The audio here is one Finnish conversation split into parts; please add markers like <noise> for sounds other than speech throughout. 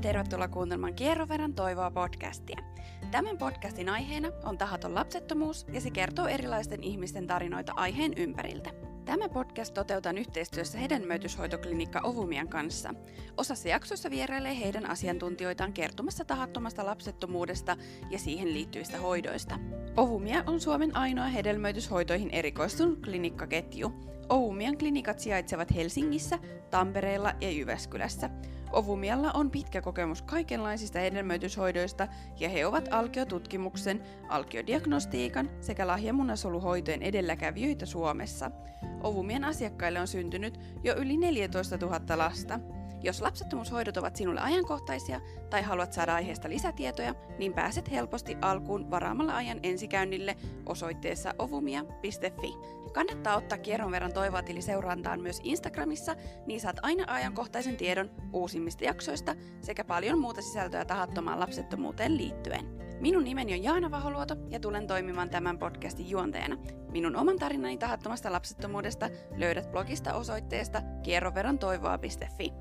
ja tervetuloa kuuntelemaan Kierroveran toivoa podcastia. Tämän podcastin aiheena on tahaton lapsettomuus ja se kertoo erilaisten ihmisten tarinoita aiheen ympäriltä. Tämä podcast toteutetaan yhteistyössä hedelmöityshoitoklinikka Ovumian kanssa. Osassa jaksoissa vierailee heidän asiantuntijoitaan kertomassa tahattomasta lapsettomuudesta ja siihen liittyvistä hoidoista. Ovumia on Suomen ainoa hedelmöityshoitoihin erikoistunut klinikkaketju. Ovumian klinikat sijaitsevat Helsingissä, Tampereella ja Jyväskylässä. Ovumialla on pitkä kokemus kaikenlaisista hedelmöityshoidoista ja he ovat alkiotutkimuksen, alkiodiagnostiikan sekä lahjamunasoluhoitojen edelläkävijöitä Suomessa. Ovumien asiakkaille on syntynyt jo yli 14 000 lasta. Jos lapsettomuushoidot ovat sinulle ajankohtaisia tai haluat saada aiheesta lisätietoja, niin pääset helposti alkuun varaamalla ajan ensikäynnille osoitteessa ovumia.fi. Kannattaa ottaa kierron verran toivoatili seurantaan myös Instagramissa, niin saat aina ajankohtaisen tiedon uusimmista jaksoista sekä paljon muuta sisältöä tahattomaan lapsettomuuteen liittyen. Minun nimeni on Jaana Vaholuoto ja tulen toimimaan tämän podcastin juonteena. Minun oman tarinani tahattomasta lapsettomuudesta löydät blogista osoitteesta kierroverantoivoa.fi.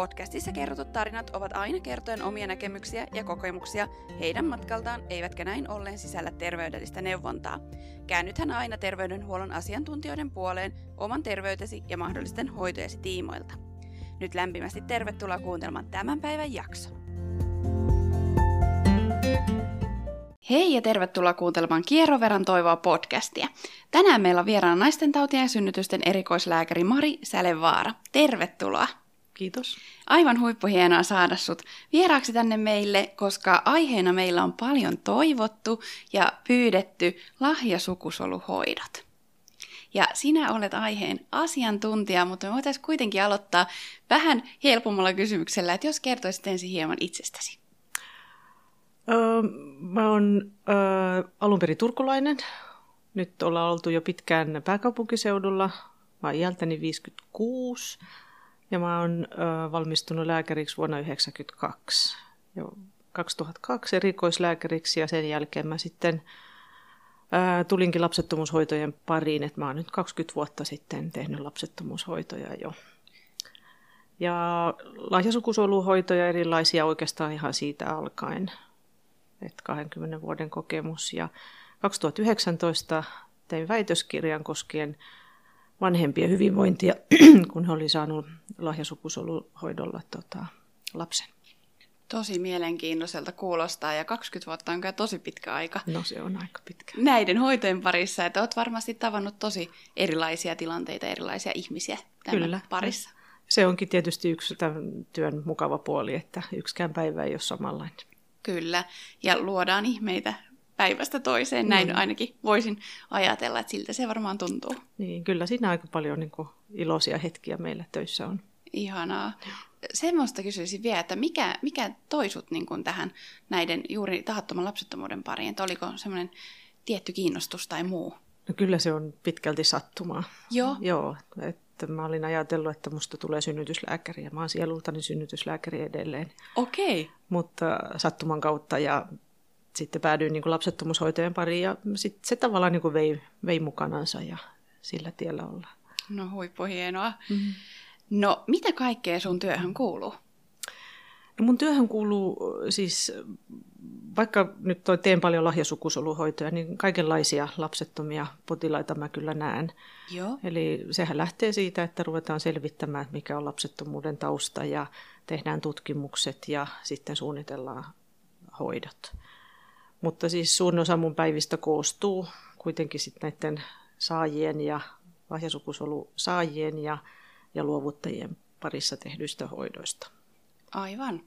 Podcastissa kerrotut tarinat ovat aina kertojen omia näkemyksiä ja kokemuksia heidän matkaltaan, eivätkä näin ollen sisällä terveydellistä neuvontaa. Käännythän aina terveydenhuollon asiantuntijoiden puoleen oman terveytesi ja mahdollisten hoitojesi tiimoilta. Nyt lämpimästi tervetuloa kuuntelemaan tämän päivän jakso. Hei ja tervetuloa kuuntelemaan Kierroveran toivoa podcastia. Tänään meillä on vieraana naisten tautien ja synnytysten erikoislääkäri Mari Sälevaara. Tervetuloa. Kiitos. Aivan huippuhienoa saada sut vieraaksi tänne meille, koska aiheena meillä on paljon toivottu ja pyydetty lahjasukusoluhoidot. Ja sinä olet aiheen asiantuntija, mutta me voitaisiin kuitenkin aloittaa vähän helpommalla kysymyksellä, että jos kertoisit ensin hieman itsestäsi. Öö, mä oon öö, alun perin turkulainen. Nyt ollaan oltu jo pitkään pääkaupunkiseudulla. Mä oon iältäni 56 ja mä oon valmistunut lääkäriksi vuonna 1992. Jo 2002 erikoislääkäriksi ja sen jälkeen mä sitten tulinkin lapsettomuushoitojen pariin, että mä oon nyt 20 vuotta sitten tehnyt lapsettomuushoitoja jo. Ja lahjasukusoluhoitoja erilaisia oikeastaan ihan siitä alkaen, että 20 vuoden kokemus. Ja 2019 tein väitöskirjan koskien vanhempien hyvinvointia, <clears throat> kun he oli saanut lahjasukusoluhoidolla tota, lapsen. Tosi mielenkiintoiselta kuulostaa ja 20 vuotta on kyllä tosi pitkä aika. No se on aika pitkä. Näiden hoitojen parissa, että olet varmasti tavannut tosi erilaisia tilanteita, erilaisia ihmisiä tämän kyllä. parissa. Se onkin tietysti yksi tämän työn mukava puoli, että yksikään päivä ei ole samanlainen. Kyllä, ja luodaan ihmeitä päivästä toiseen. Näin mm. ainakin voisin ajatella, että siltä se varmaan tuntuu. Niin, kyllä siinä aika paljon niin kuin, iloisia hetkiä meillä töissä on. Ihanaa. Semmoista kysyisin vielä, että mikä, mikä toi sut niin kuin tähän näiden juuri tahattoman lapsettomuuden pariin? Että oliko semmoinen tietty kiinnostus tai muu? No kyllä se on pitkälti sattumaa. Joo? Joo, että mä olin ajatellut, että musta tulee synnytyslääkäri ja mä oon sielultani synnytyslääkäri edelleen. Okei. Okay. Mutta sattuman kautta ja sitten päädyin niin kuin lapsettomuushoitojen pariin ja sit se tavallaan niin kuin vei, vei mukanansa ja sillä tiellä ollaan. No huippuhienoa. Mm-hmm. No mitä kaikkea sun työhön kuuluu? No mun työhön kuuluu siis, vaikka nyt toi teen paljon lahjasukusoluhoitoja, niin kaikenlaisia lapsettomia potilaita mä kyllä näen. Joo. Eli sehän lähtee siitä, että ruvetaan selvittämään, mikä on lapsettomuuden tausta ja tehdään tutkimukset ja sitten suunnitellaan hoidot. Mutta siis suurin osa mun päivistä koostuu kuitenkin sitten näiden saajien ja lahjasukusolu saajien ja, ja luovuttajien parissa tehdyistä hoidoista. Aivan.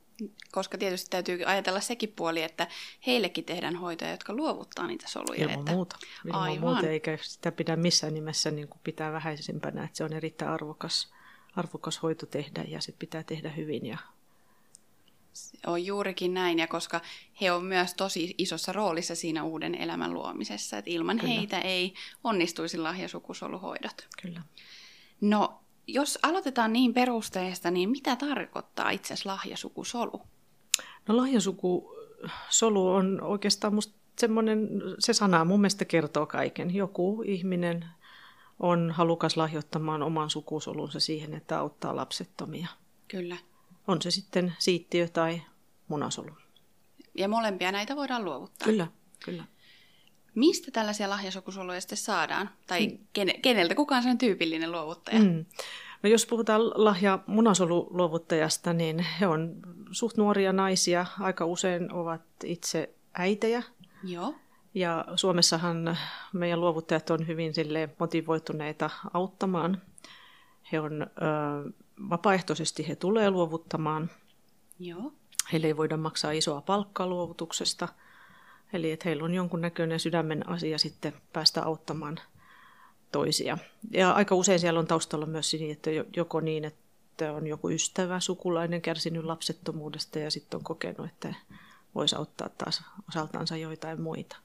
Koska tietysti täytyy ajatella sekin puoli, että heillekin tehdään hoitoja, jotka luovuttaa niitä soluja. Ilman että... muuta. Ilman Aivan. muuta, eikä sitä pidä missään nimessä niin kuin pitää vähäisempänä, että se on erittäin arvokas, arvokas hoito tehdä ja se pitää tehdä hyvin ja on juurikin näin, ja koska he on myös tosi isossa roolissa siinä uuden elämän luomisessa, että ilman Kyllä. heitä ei onnistuisi lahjasukusoluhoidot. Kyllä. No, jos aloitetaan niin perusteesta, niin mitä tarkoittaa itse asiassa lahjasukusolu? No lahjasukusolu on oikeastaan musta semmoinen, se sana mun mielestä kertoo kaiken. Joku ihminen on halukas lahjoittamaan oman sukusolunsa siihen, että auttaa lapsettomia. Kyllä. On se sitten siittiö tai munasolu. Ja molempia näitä voidaan luovuttaa. Kyllä, kyllä. Mistä tällaisia lahjasukusoluja sitten saadaan? Tai mm. keneltä? Kuka on sen tyypillinen luovuttaja? Mm. No jos puhutaan lahja munasoluluovuttajasta, niin he on suht nuoria naisia. Aika usein ovat itse äitejä. Joo. Ja Suomessahan meidän luovuttajat on hyvin sille motivoituneita auttamaan. He on ö, vapaaehtoisesti he tulee luovuttamaan. Joo. Heille ei voida maksaa isoa palkkaa luovutuksesta. Eli että heillä on jonkunnäköinen sydämen asia sitten päästä auttamaan toisia. Ja aika usein siellä on taustalla myös niin, että joko niin, että on joku ystävä, sukulainen kärsinyt lapsettomuudesta ja sitten on kokenut, että voisi auttaa taas osaltansa joitain muita.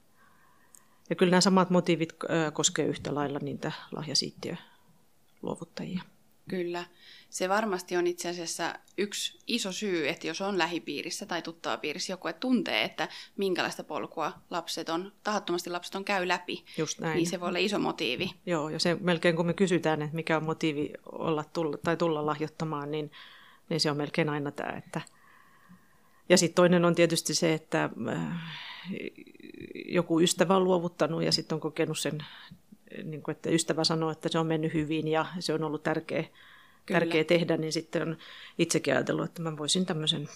Ja kyllä nämä samat motiivit koskee yhtä lailla niitä lahjasiittiöluovuttajia. Kyllä. Se varmasti on itse asiassa yksi iso syy, että jos on lähipiirissä tai tuttava piirissä joku, että tuntee, että minkälaista polkua lapset on, tahattomasti lapset on käy läpi, Just näin. niin se voi olla iso motiivi. Joo, ja se melkein kun me kysytään, että mikä on motiivi olla tulla, tai tulla lahjoittamaan, niin, niin se on melkein aina tämä, että ja sitten toinen on tietysti se, että äh, joku ystävä on luovuttanut ja sitten on kokenut sen, niin kuin, että ystävä sanoo, että se on mennyt hyvin ja se on ollut tärkeä, tärkeä tehdä, niin sitten on itsekin ajatellut, että mä voisin tämmöisen,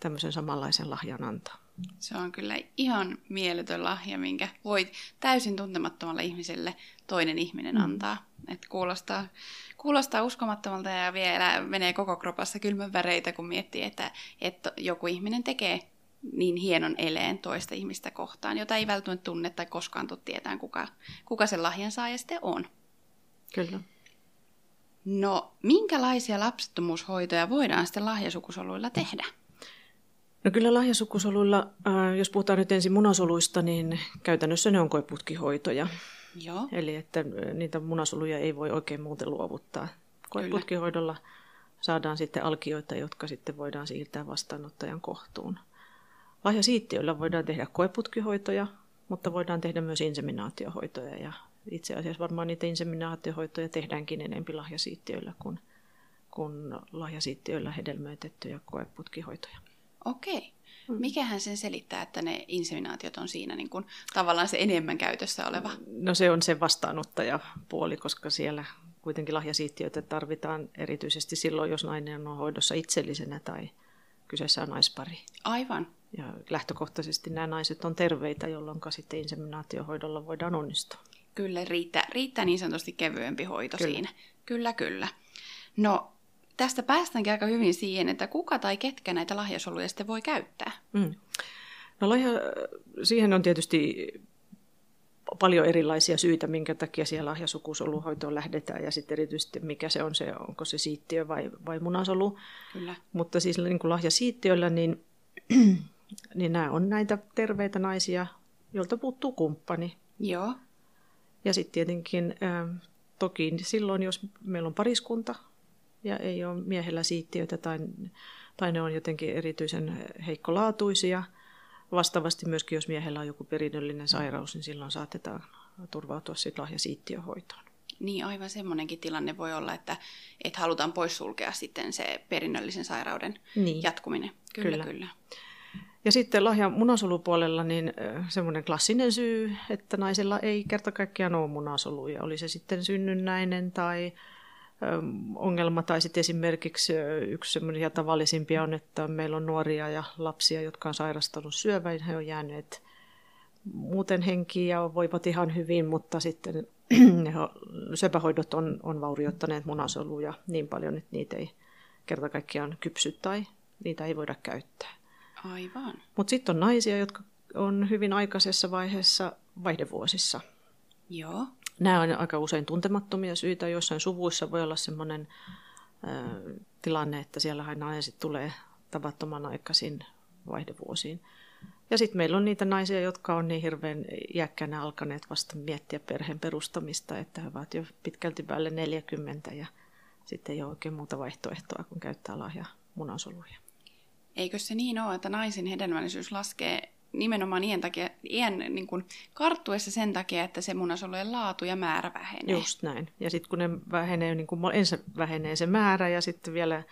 tämmöisen samanlaisen lahjan antaa. Se on kyllä ihan mieletön lahja, minkä voit täysin tuntemattomalle ihmiselle toinen ihminen mm. antaa. Et kuulostaa, kuulostaa uskomattomalta ja vielä menee koko kropassa kylmän väreitä, kun miettii, että, että joku ihminen tekee niin hienon eleen toista ihmistä kohtaan, jota ei välttämättä tunne tai koskaan tule tietään, kuka, kuka sen lahjan saaja sitten on. Kyllä. No, minkälaisia lapsettomuushoitoja voidaan sitten lahjasukusoluilla tehdä? No kyllä lahjasukusoluilla, äh, jos puhutaan nyt ensin munasoluista, niin käytännössä ne on koeputkihoitoja. Joo. Eli että äh, niitä munasoluja ei voi oikein muuten luovuttaa. Koeputkihoidolla saadaan sitten alkioita, jotka sitten voidaan siirtää vastaanottajan kohtuun. Lahjasiittiöillä voidaan tehdä koeputkihoitoja, mutta voidaan tehdä myös inseminaatiohoitoja. Ja itse asiassa varmaan niitä inseminaatiohoitoja tehdäänkin enemmän lahjasiittiöillä kuin, kuin lahjasiittiöillä hedelmöitettyjä koeputkihoitoja. Okei. Mm. Mikähän sen selittää, että ne inseminaatiot on siinä niin kuin, tavallaan se enemmän käytössä oleva? No se on se vastaanottajapuoli, koska siellä kuitenkin lahjasiittiöitä tarvitaan erityisesti silloin, jos nainen on hoidossa itsellisenä tai kyseessä on naispari. Aivan. Ja lähtökohtaisesti nämä naiset on terveitä, jolloin sitten inseminaatiohoidolla voidaan onnistua. Kyllä, riittää, riittää niin sanotusti kevyempi hoito kyllä. siinä. Kyllä, kyllä. No, tästä päästäänkin aika hyvin siihen, että kuka tai ketkä näitä lahjasoluja sitten voi käyttää. Mm. No lahja, siihen on tietysti paljon erilaisia syitä, minkä takia siellä lahjasukusoluhoitoon lähdetään ja sitten erityisesti mikä se on, se, onko se siittiö vai, vai munasolu. Kyllä. Mutta siis niin kuin lahjasiittiöllä, niin, niin nämä on näitä terveitä naisia, joilta puuttuu kumppani. Joo. Ja sitten tietenkin toki silloin, jos meillä on pariskunta, ja ei ole miehellä siittiöitä tai, tai ne on jotenkin erityisen heikkolaatuisia. Vastaavasti myöskin, jos miehellä on joku perinnöllinen sairaus, niin silloin saatetaan turvautua sitten lahjasiittiöhoitoon. Niin, aivan semmoinenkin tilanne voi olla, että, että halutaan poissulkea sitten se perinnöllisen sairauden niin. jatkuminen. Kyllä, kyllä. kyllä. Ja sitten lahja munasolupuolella niin semmoinen klassinen syy, että naisella ei kerta kaikkiaan ole munasoluja. Oli se sitten synnynnäinen tai ongelma. Tai sitten esimerkiksi yksi semmoisia tavallisimpia on, että meillä on nuoria ja lapsia, jotka on sairastanut syövän. He on jääneet muuten henkiin ja voivat ihan hyvin, mutta sitten <clears throat> syöpähoidot on, on vaurioittaneet munasoluja niin paljon, että niitä ei kerta kaikkiaan kypsy tai niitä ei voida käyttää. Aivan. Mutta sitten on naisia, jotka on hyvin aikaisessa vaiheessa vaihdevuosissa. Joo. Nämä on aika usein tuntemattomia syitä. Joissain suvuissa voi olla sellainen tilanne, että siellä aina naiset tulee tavattoman aikaisin vaihdevuosiin. Ja sitten meillä on niitä naisia, jotka on niin hirveän jäkkänä alkaneet vasta miettiä perheen perustamista, että he ovat jo pitkälti päälle 40 ja sitten ei ole oikein muuta vaihtoehtoa kuin käyttää lahja munasoluja. Eikö se niin ole, että naisen hedelmällisyys laskee nimenomaan iän, takia, iän niin kuin karttuessa sen takia, että se munasolujen laatu ja määrä vähenee. Just näin. Ja sitten kun ne vähenee, niin kuin ensin vähenee se määrä ja sitten vielä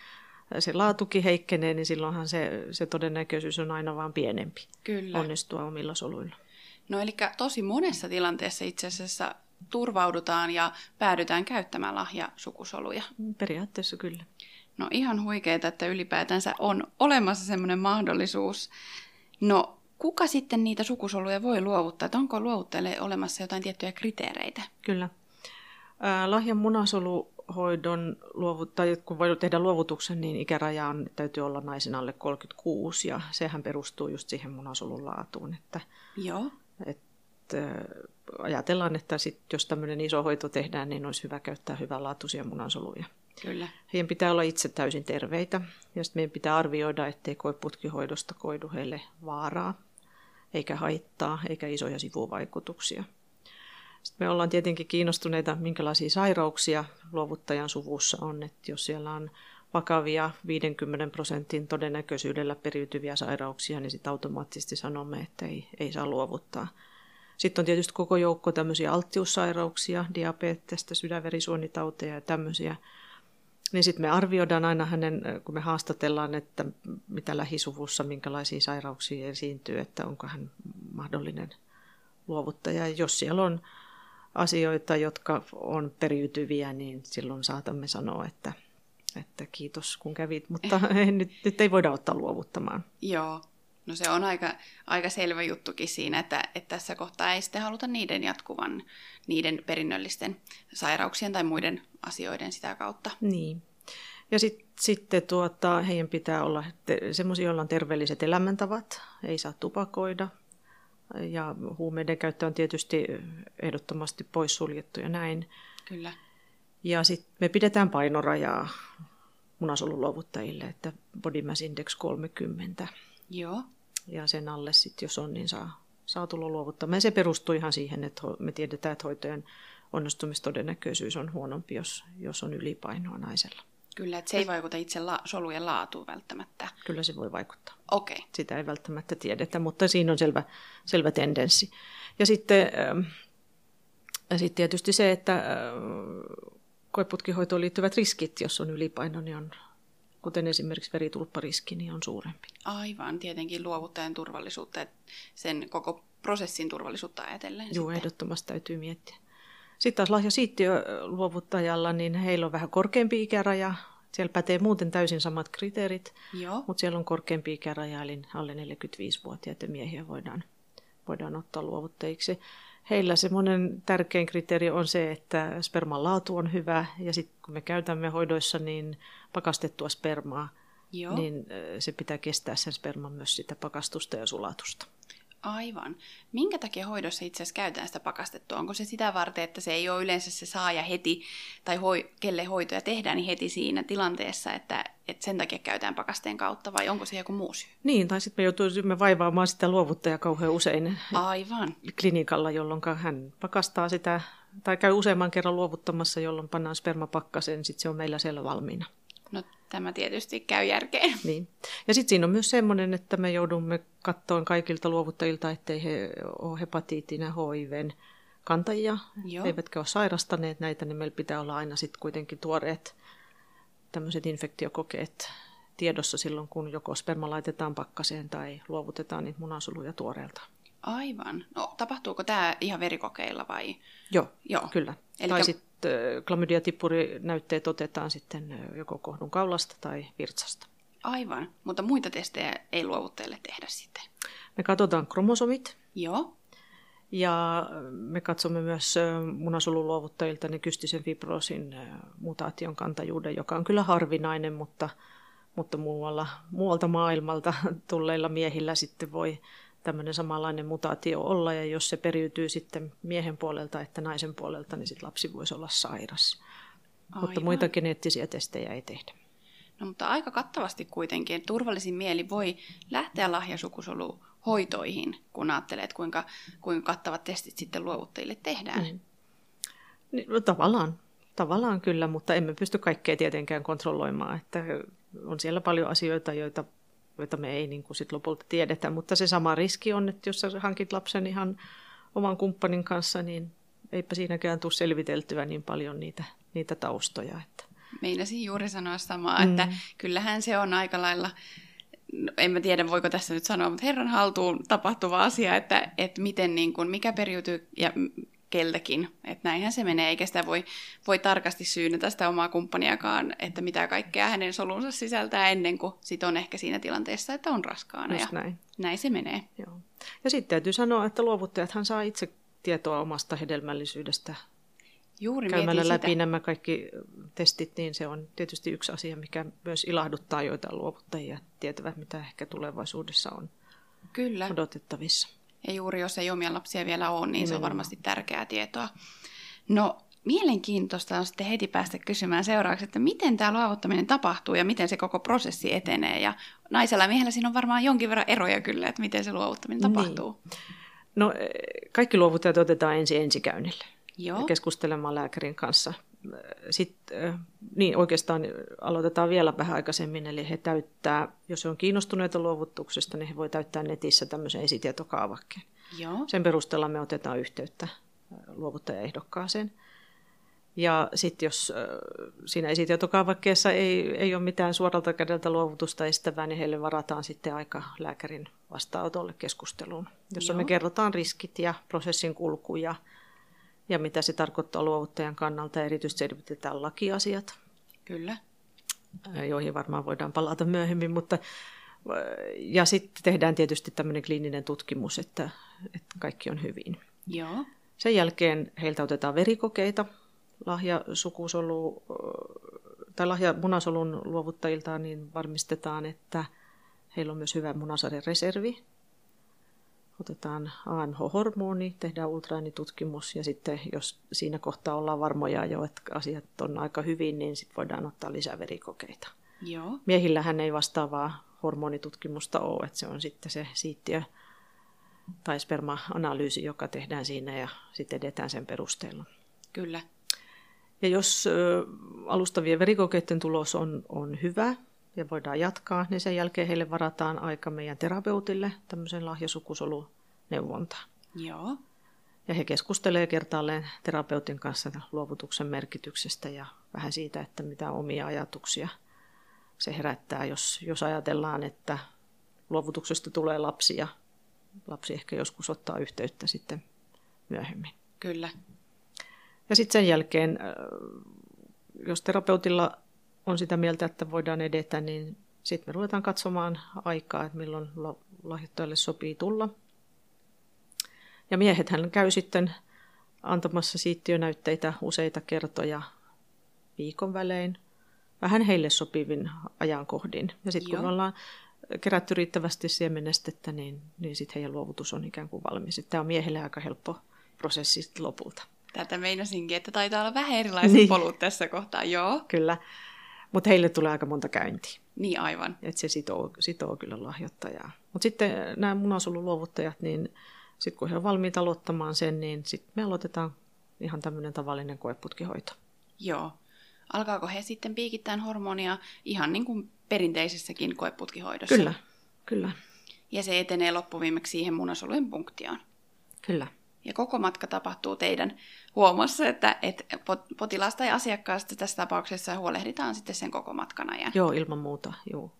se laatukin heikkenee, niin silloinhan se, se todennäköisyys on aina vaan pienempi Kyllä. onnistua omilla soluilla. No eli tosi monessa tilanteessa itse asiassa turvaudutaan ja päädytään käyttämään lahjasukusoluja. Periaatteessa kyllä. No ihan huikeeta, että ylipäätänsä on olemassa semmoinen mahdollisuus. No kuka sitten niitä sukusoluja voi luovuttaa? Että onko luovuttajille olemassa jotain tiettyjä kriteereitä? Kyllä. Lahjan munasoluhoidon luovuttaa, kun voi tehdä luovutuksen, niin ikäraja on, täytyy olla naisen alle 36 ja sehän perustuu just siihen munasolun laatuun. Että, Joo. että ajatellaan, että sit, jos tämmöinen iso hoito tehdään, niin olisi hyvä käyttää hyvänlaatuisia munansoluja. Kyllä. Heidän pitää olla itse täysin terveitä ja sitten meidän pitää arvioida, ettei koeputkihoidosta koidu heille vaaraa, eikä haittaa, eikä isoja sivuvaikutuksia. Sitten me ollaan tietenkin kiinnostuneita, minkälaisia sairauksia luovuttajan suvussa on, että jos siellä on vakavia 50 prosentin todennäköisyydellä periytyviä sairauksia, niin sitten automaattisesti sanomme, että ei, ei saa luovuttaa. Sitten on tietysti koko joukko tämmöisiä alttiussairauksia, diabetesta, sydänverisuonitauteja ja tämmöisiä. Niin sitten me arvioidaan aina hänen, kun me haastatellaan, että mitä lähisuvussa, minkälaisia sairauksia esiintyy, että onko hän mahdollinen luovuttaja. Ja jos siellä on asioita, jotka on periytyviä, niin silloin saatamme sanoa, että, että kiitos kun kävit, mutta <laughs> nyt, nyt ei voida ottaa luovuttamaan. Joo, no se on aika, aika selvä juttukin siinä, että, että tässä kohtaa ei sitten haluta niiden jatkuvan, niiden perinnöllisten sairauksien tai muiden asioiden sitä kautta. Niin. Ja sit, sitten tuota, heidän pitää olla semmoisia, joilla on terveelliset elämäntavat, ei saa tupakoida, ja huumeiden käyttö on tietysti ehdottomasti poissuljettu ja näin. Kyllä. Ja sitten me pidetään painorajaa munasoluluovuttajille, että body mass index 30. Joo. Ja sen alle sitten, jos on, niin saa, saa tulla luovuttamaan. Ja se perustuu ihan siihen, että me tiedetään, että hoitojen onnistumistodennäköisyys on huonompi, jos, jos on ylipainoa naisella. Kyllä, että se ei vaikuta itse la- solujen laatuun välttämättä. Kyllä se voi vaikuttaa. Okei. Okay. Sitä ei välttämättä tiedetä, mutta siinä on selvä, selvä tendenssi. Ja sitten, äh, sitten tietysti se, että äh, koeputkihoitoon liittyvät riskit, jos on ylipaino, niin on, kuten esimerkiksi veritulppariski, niin on suurempi. Aivan, tietenkin luovuttajan turvallisuutta ja sen koko prosessin turvallisuutta ajatellen. Joo, sitten. ehdottomasti täytyy miettiä. Sitten taas lahja luovuttajalla, niin heillä on vähän korkeampi ikäraja. Siellä pätee muuten täysin samat kriteerit, Joo. mutta siellä on korkeampi ikäraja, eli alle 45-vuotiaita miehiä voidaan, voidaan ottaa luovuttajiksi. Heillä semmoinen tärkein kriteeri on se, että sperman laatu on hyvä, ja sitten kun me käytämme hoidoissa niin pakastettua spermaa, Joo. niin se pitää kestää sen sperman myös sitä pakastusta ja sulatusta. Aivan. Minkä takia hoidossa itse asiassa käytetään sitä pakastettua? Onko se sitä varten, että se ei ole yleensä se saaja heti, tai hoi, kelle hoitoja tehdään, niin heti siinä tilanteessa, että, että sen takia käytetään pakasteen kautta, vai onko se joku muu syy? Niin, tai sitten me joutuisimme vaivaamaan sitä luovuttajaa kauhean usein Aivan. klinikalla, jolloin hän pakastaa sitä, tai käy useamman kerran luovuttamassa, jolloin pannaan spermapakkaseen, sitten se on meillä siellä valmiina. Tämä tietysti käy järkeen. <laughs> Niin. Ja sitten siinä on myös semmoinen, että me joudumme katsoa kaikilta luovuttajilta, ettei he ole hepatiitin HIVn kantajia, Joo. eivätkä ole sairastaneet näitä, niin meillä pitää olla aina sitten kuitenkin tuoreet tämmöiset infektiokokeet tiedossa silloin, kun joko sperma laitetaan pakkaseen tai luovutetaan niitä munasoluja tuoreelta. Aivan. No tapahtuuko tämä ihan verikokeilla vai? Joo, Joo. kyllä. Elikkä- Tai sitten klamydiatippurinäytteet otetaan sitten ö, joko kohdun kaulasta tai virtsasta. Aivan. Mutta muita testejä ei luovuttajille tehdä sitten. Me katsotaan kromosomit Joo. ja me katsomme myös munasoluluovuttajilta ne kystisen fibroosin mutaation kantajuuden, joka on kyllä harvinainen, mutta, mutta muualla, muualta maailmalta <laughs> tulleilla miehillä sitten voi tämmöinen samanlainen mutaatio olla, ja jos se periytyy sitten miehen puolelta että naisen puolelta, niin sitten lapsi voisi olla sairas. Mutta Aivan. muita geneettisiä testejä ei tehdä. No mutta aika kattavasti kuitenkin. Turvallisin mieli voi lähteä lahjasukusoluhoitoihin, kun ajattelee, että kuinka, kuinka kattavat testit sitten luovuttajille tehdään. Mm. Niin, no, tavallaan, tavallaan kyllä, mutta emme pysty kaikkea tietenkään kontrolloimaan. Että on siellä paljon asioita, joita, joita me ei niin kuin sit lopulta tiedetä, mutta se sama riski on, että jos sä hankit lapsen ihan oman kumppanin kanssa, niin eipä siinäkään tule selviteltyä niin paljon niitä, niitä taustoja. Että Meinasin juuri sanoa samaa, mm. että kyllähän se on aika lailla, no, en mä tiedä voiko tässä nyt sanoa, mutta herran haltuun tapahtuva asia, että, että miten niin kuin, mikä periytyy ja keltäkin. Että näinhän se menee, eikä sitä voi, voi tarkasti syynätä sitä omaa kumppaniakaan, että mitä kaikkea hänen solunsa sisältää ennen kuin sit on ehkä siinä tilanteessa, että on raskaana. Just ja näin. näin se menee. Joo. Ja sitten täytyy sanoa, että luovuttajathan saa itse tietoa omasta hedelmällisyydestä. Juuri Käymällä läpi sitä. nämä kaikki testit, niin se on tietysti yksi asia, mikä myös ilahduttaa joitain luovuttajia, tietävät mitä ehkä tulevaisuudessa on Kyllä. odotettavissa. Ja juuri jos ei omia lapsia vielä ole, niin se on Nimenomaan. varmasti tärkeää tietoa. No, mielenkiintoista on sitten heti päästä kysymään seuraavaksi, että miten tämä luovuttaminen tapahtuu ja miten se koko prosessi etenee. Ja naisella ja miehellä siinä on varmaan jonkin verran eroja kyllä, että miten se luovuttaminen Niin. tapahtuu. No, eh, kaikki luovuttajat otetaan ensin ensikäynnille Joo, keskustelemaan lääkärin kanssa. Sitten, eh, niin oikeastaan aloitetaan vielä vähän aikaisemmin, eli he täyttää, jos he on kiinnostuneita luovutuksesta, niin he voi täyttää netissä tämmöisen esitietokaavakkeen. joo, Sen perusteella me otetaan yhteyttä luovuttajaehdokkaaseen. Ja sitten jos siinä esitietokaavakkeessa ei, ei ole mitään suoralta kädeltä luovutusta estävää, niin heille varataan sitten aika lääkärin vastaanotolle keskusteluun, jossa Joo. me kerrotaan riskit ja prosessin kulku ja, ja mitä se tarkoittaa luovuttajan kannalta. Ja erityisesti selvitetään lakiasiat, kyllä. äh, joihin varmaan voidaan palata myöhemmin, mutta äh, ja sitten tehdään tietysti tämmöinen kliininen tutkimus, että, että kaikki on hyvin. Joo, Sen jälkeen heiltä otetaan verikokeita lahjasukusolu tai lahjamunasolun luovuttajilta, niin varmistetaan, että heillä on myös hyvä munasarjareservi. Otetaan AMH-hormoni, tehdään ultraäänitutkimus ja sitten jos siinä kohtaa ollaan varmoja jo, että asiat on aika hyvin, niin sitten voidaan ottaa lisää verikokeita. joo, Miehillähän ei vastaavaa hormonitutkimusta ole, että se on sitten se siittiö tai sperma-analyysi, joka tehdään siinä ja sitten edetään sen perusteella. kyllä. Ja jos alustavien verikokeiden tulos on, on hyvä ja voidaan jatkaa, niin sen jälkeen heille varataan aika meidän terapeutille tämmöisen lahjasukusoluneuvontaan. Joo, Ja he keskustelee kertaalleen terapeutin kanssa luovutuksen merkityksestä ja vähän siitä, että mitä omia ajatuksia se herättää, jos, jos ajatellaan, että luovutuksesta tulee lapsi ja lapsi ehkä joskus ottaa yhteyttä sitten myöhemmin. kyllä. Ja sitten sen jälkeen, äh, jos terapeutilla on sitä mieltä, että voidaan edetä, niin sitten me ruvetaan katsomaan aikaa, että milloin la- lahjoittajalle sopii tulla. Ja miehethän käy sitten antamassa siittiönäytteitä useita kertoja viikon välein, vähän heille sopivin ajankohdin. Ja sitten kun ollaan kerätty riittävästi siemenestettä, niin, niin sitten heidän luovutus on ikään kuin valmis. Tämä on miehelle aika helppo prosessi lopulta. Tätä meinasinkin, että taitaa olla vähän erilaiset Niin. polut tässä kohtaa. Joo, Kyllä. Mutta heille tulee aika monta käyntiä. niin aivan. Että se sitoo, sitoo kyllä lahjoittajaa. Mutta sitten nämä munasoluluovuttajat, niin sitten kun he ovat valmiita aloittamaan sen, niin sitten me aloitetaan ihan tämmöinen tavallinen koeputkihoito. Joo. Alkaako he sitten piikittää hormonia ihan niin kuin perinteisessäkin koeputkihoidossa? Kyllä, kyllä, Ja se etenee loppuviimeksi siihen munasolujen punktioon. kyllä. Ja koko matka tapahtuu teidän huomassa, että, että pot- potilaasta tai asiakkaasta tässä tapauksessa huolehditaan sitten sen koko matkan ajan. Joo, ilman muuta, joo.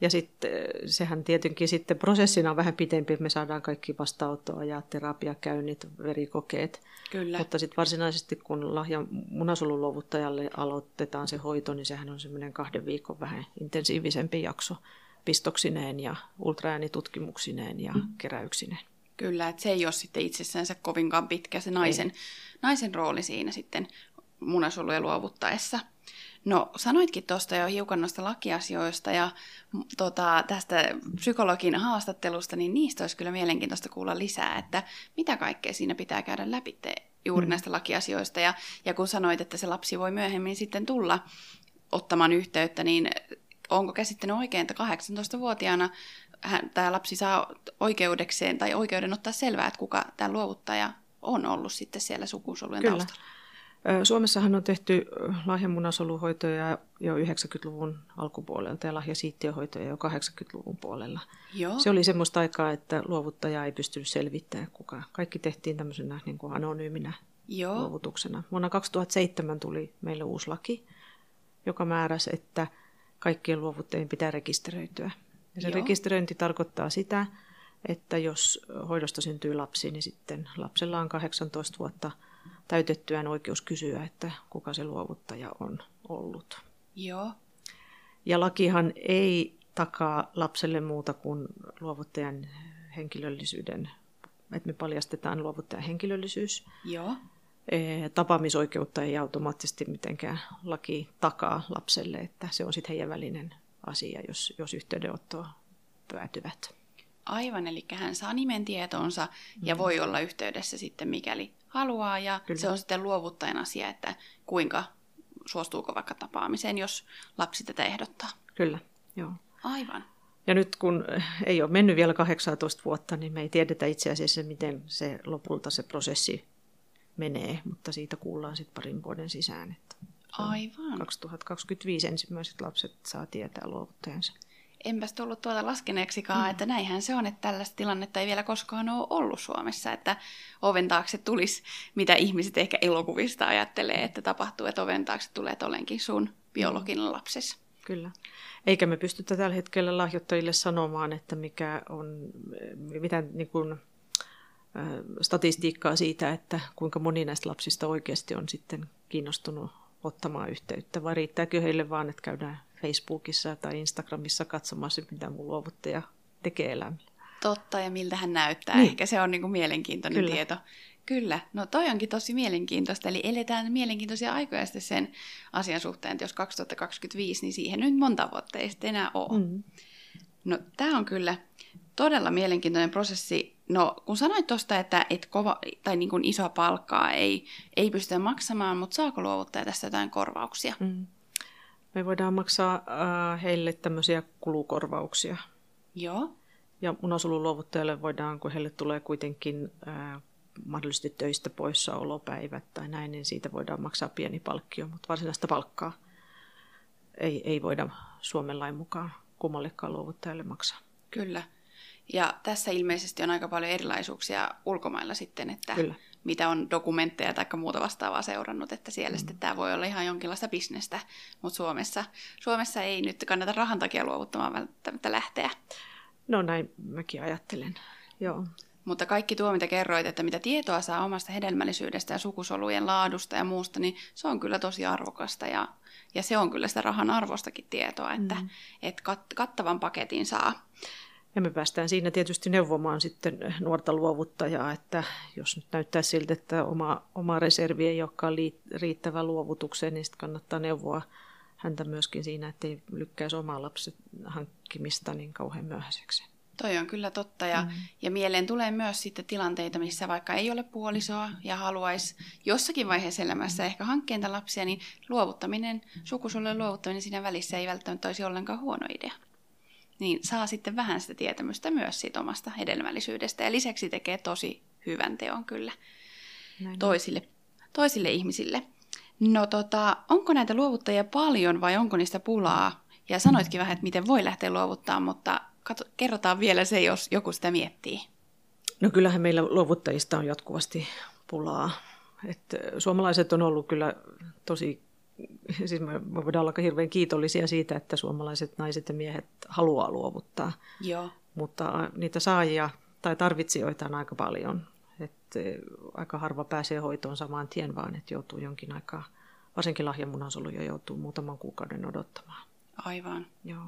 Ja sitten sehän tietenkin sitten prosessina on vähän pitempi, että me saadaan kaikki vastaanottoajat, terapiakäynnit, verikokeet. Kyllä, Mutta sitten varsinaisesti kun lahjan munasoluluovuttajalle aloitetaan se hoito, niin sehän on semmoinen kahden viikon vähän intensiivisempi jakso pistoksineen ja ultraäänitutkimuksineen ja keräyksineen. Kyllä, että se ei ole sitten itsessänsä kovinkaan pitkä se naisen, naisen rooli siinä sitten munasoluja luovuttaessa. No sanoitkin tuosta jo hiukan noista lakiasioista ja tota, tästä psykologin haastattelusta, niin niistä olisi kyllä mielenkiintoista kuulla lisää, että mitä kaikkea siinä pitää käydä läpi te, juuri Mm. näistä lakiasioista. Ja, ja kun sanoit, että se lapsi voi myöhemmin sitten tulla ottamaan yhteyttä, niin onko käsittänyt oikein, että 18-vuotiaana hän, tämä lapsi saa oikeudekseen tai oikeuden ottaa selvää, että kuka tämä luovuttaja on ollut sitten siellä sukusolujen Kyllä. taustalla? Suomessahan on tehty lahjamunasoluhoitoja jo 90-luvun alkupuolelta ja lahjasiittiöhoitoja jo 80-luvun puolella. Joo, Se oli semmoista aikaa, että luovuttaja ei pystynyt selvittämään kuka. Kaikki tehtiin tämmöisenä niin kuin anonyyminä joo, luovutuksena. Vuonna 2007 tuli meille uusi laki, joka määräsi, että kaikkien luovuttajien pitää rekisteröityä. Ja se Joo. rekisteröinti tarkoittaa sitä, että jos hoidosta syntyy lapsi, niin sitten lapsella on 18 vuotta täytettyään oikeus kysyä, että kuka se luovuttaja on ollut. Joo. Ja lakihan ei takaa lapselle muuta kuin luovuttajan henkilöllisyyden, että me paljastetaan luovuttajan henkilöllisyys. Joo. Eh, Tapaamisoikeutta ei automaattisesti mitenkään laki takaa lapselle, että se on sitten heidän välinen asia, jos, jos yhteydenottoa päätyvät. Aivan, eli hän saa nimen tietoonsa ja voi olla yhteydessä sitten mikäli haluaa. Ja Mm. Kyllä. se on sitten luovuttajan asia, että kuinka suostuuko vaikka tapaamiseen, jos lapsi tätä ehdottaa. Kyllä, joo. Aivan. Ja nyt kun ei ole mennyt vielä 18 vuotta, niin me ei tiedetä itse asiassa, miten se lopulta se prosessi menee, mutta siitä kuullaan sitten parin vuoden sisään, että Aivan. 2025 ensimmäiset lapset saa tietää luovuttajansa. Enpäs tullut tuota laskeneeksikaan, mm. että näinhän se on, että tällaista tilannetta ei vielä koskaan ole ollut Suomessa, että oven taakse tulisi, mitä ihmiset ehkä elokuvista ajattelee, että tapahtuu, että oven taakse tulee, että olenkin sun biologinen lapsesi. Kyllä. Eikä me pystytä tällä hetkellä lahjoittajille sanomaan, että mikä on, mitä niin kuin, statistiikkaa siitä, että kuinka moni näistä lapsista oikeasti on sitten kiinnostunut ottamaan yhteyttä, vai riittääkö heille vaan, että käydään Facebookissa tai Instagramissa katsomassa, mitä mun luovuttaja tekee elämällä. Totta, ja miltä hän näyttää. Niin. Ehkä se on niin kuin mielenkiintoinen Kyllä. Tieto. Kyllä, no toi onkin tosi mielenkiintoista, eli eletään mielenkiintoisia aikoja sitten sen asian suhteen, että jos 2025, niin siihen nyt monta vuotta ei sitten enää ole. Mm. No tämä on kyllä todella mielenkiintoinen prosessi. No kun sanoit tuosta, että et kova, tai niin kuin isoa palkkaa ei, ei pystytä maksamaan, mutta saako luovuttaja tästä jotain korvauksia? Mm. Me voidaan maksaa äh, heille tämmöisiä kulukorvauksia. Joo, Ja munasolun luovuttajalle voidaan, kun heille tulee kuitenkin ää, mahdollisesti töistä poissaolopäivät tai näin, niin siitä voidaan maksaa pieni palkkio, mutta varsinaista palkkaa ei, ei voida Suomen lain mukaan kummallekaan luovuttajalle maksaa. kyllä. Ja tässä ilmeisesti on aika paljon erilaisuuksia ulkomailla sitten, että Kyllä. mitä on dokumentteja tai muuta vastaavaa seurannut, että siellä mm. sitten tämä voi olla ihan jonkinlaista bisnestä, mutta Suomessa, Suomessa ei nyt kannata rahan takia luovuttamaan välttämättä lähteä. No näin mäkin ajattelen. Joo. Mutta kaikki tuo, mitä kerroit, että mitä tietoa saa omasta hedelmällisyydestä ja sukusolujen laadusta ja muusta, niin se on kyllä tosi arvokasta ja, ja se on kyllä sitä rahan arvostakin tietoa, että mm. et kat, kattavan paketin saa. Ja me päästään siinä tietysti neuvomaan sitten nuorta luovuttajaa, että jos nyt näyttää siltä, että oma, oma reservi ei olekaan riittävä luovutukseen, niin sitten kannattaa neuvoa häntä myöskin siinä, että ei lykkäisi omaa lapsen hankkimista niin kauhean myöhäiseksi. Toi on kyllä totta ja, mm. ja mieleen tulee myös sitten tilanteita, missä vaikka ei ole puolisoa ja haluaisi jossakin vaiheessa elämässä ehkä hankkeen lapsia, niin luovuttaminen, sukusolujen luovuttaminen siinä välissä ei välttämättä olisi ollenkaan huono idea. Niin saa sitten vähän sitä tietämystä myös siitä omasta hedelmällisyydestä ja lisäksi tekee tosi hyvän teon kyllä Näin toisille, toisille ihmisille. No tota, onko näitä luovuttajia paljon vai onko niistä pulaa? Ja sanoitkin vähän, että miten voi lähteä luovuttaa, mutta katso, kerrotaan vielä se, jos joku sitä miettii. No kyllähän meillä luovuttajista on jatkuvasti pulaa. Et suomalaiset on ollut kyllä tosi, siis me me voidaan olla hirveän kiitollisia siitä, että suomalaiset naiset ja miehet haluaa luovuttaa. Joo, Mutta niitä saajia tai tarvitsijoita on aika paljon. Et eh, aika harva pääsee hoitoon saman tien, vaan että joutuu jonkin aikaa, varsinkin lahjamunasoluja joutuu muutaman kuukauden odottamaan. aivan. Joo.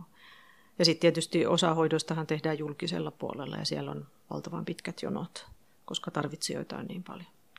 Ja sitten tietysti osa hoidostahan tehdään julkisella puolella ja siellä on valtavan pitkät jonot, koska tarvitsijoita on niin paljon.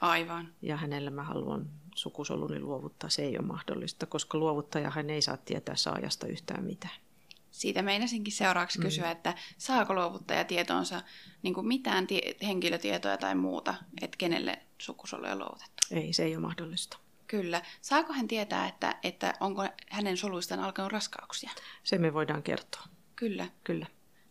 Aivan. ja hänellä mä haluan sukusoluni luovuttaa. Se ei ole mahdollista, koska luovuttajahan ei saa tietää saajasta yhtään mitään. Siitä meinasinkin seuraavaksi mm. kysyä, että saako luovuttaja tietoonsa niin kuin mitään tie- henkilötietoja tai muuta, että kenelle sukusoluja on luovutettu? Ei, se ei ole mahdollista. Kyllä. Saako hän tietää, että, että onko hänen soluistaan alkanut raskauksia? Se me voidaan kertoa. Kyllä. Kyllä.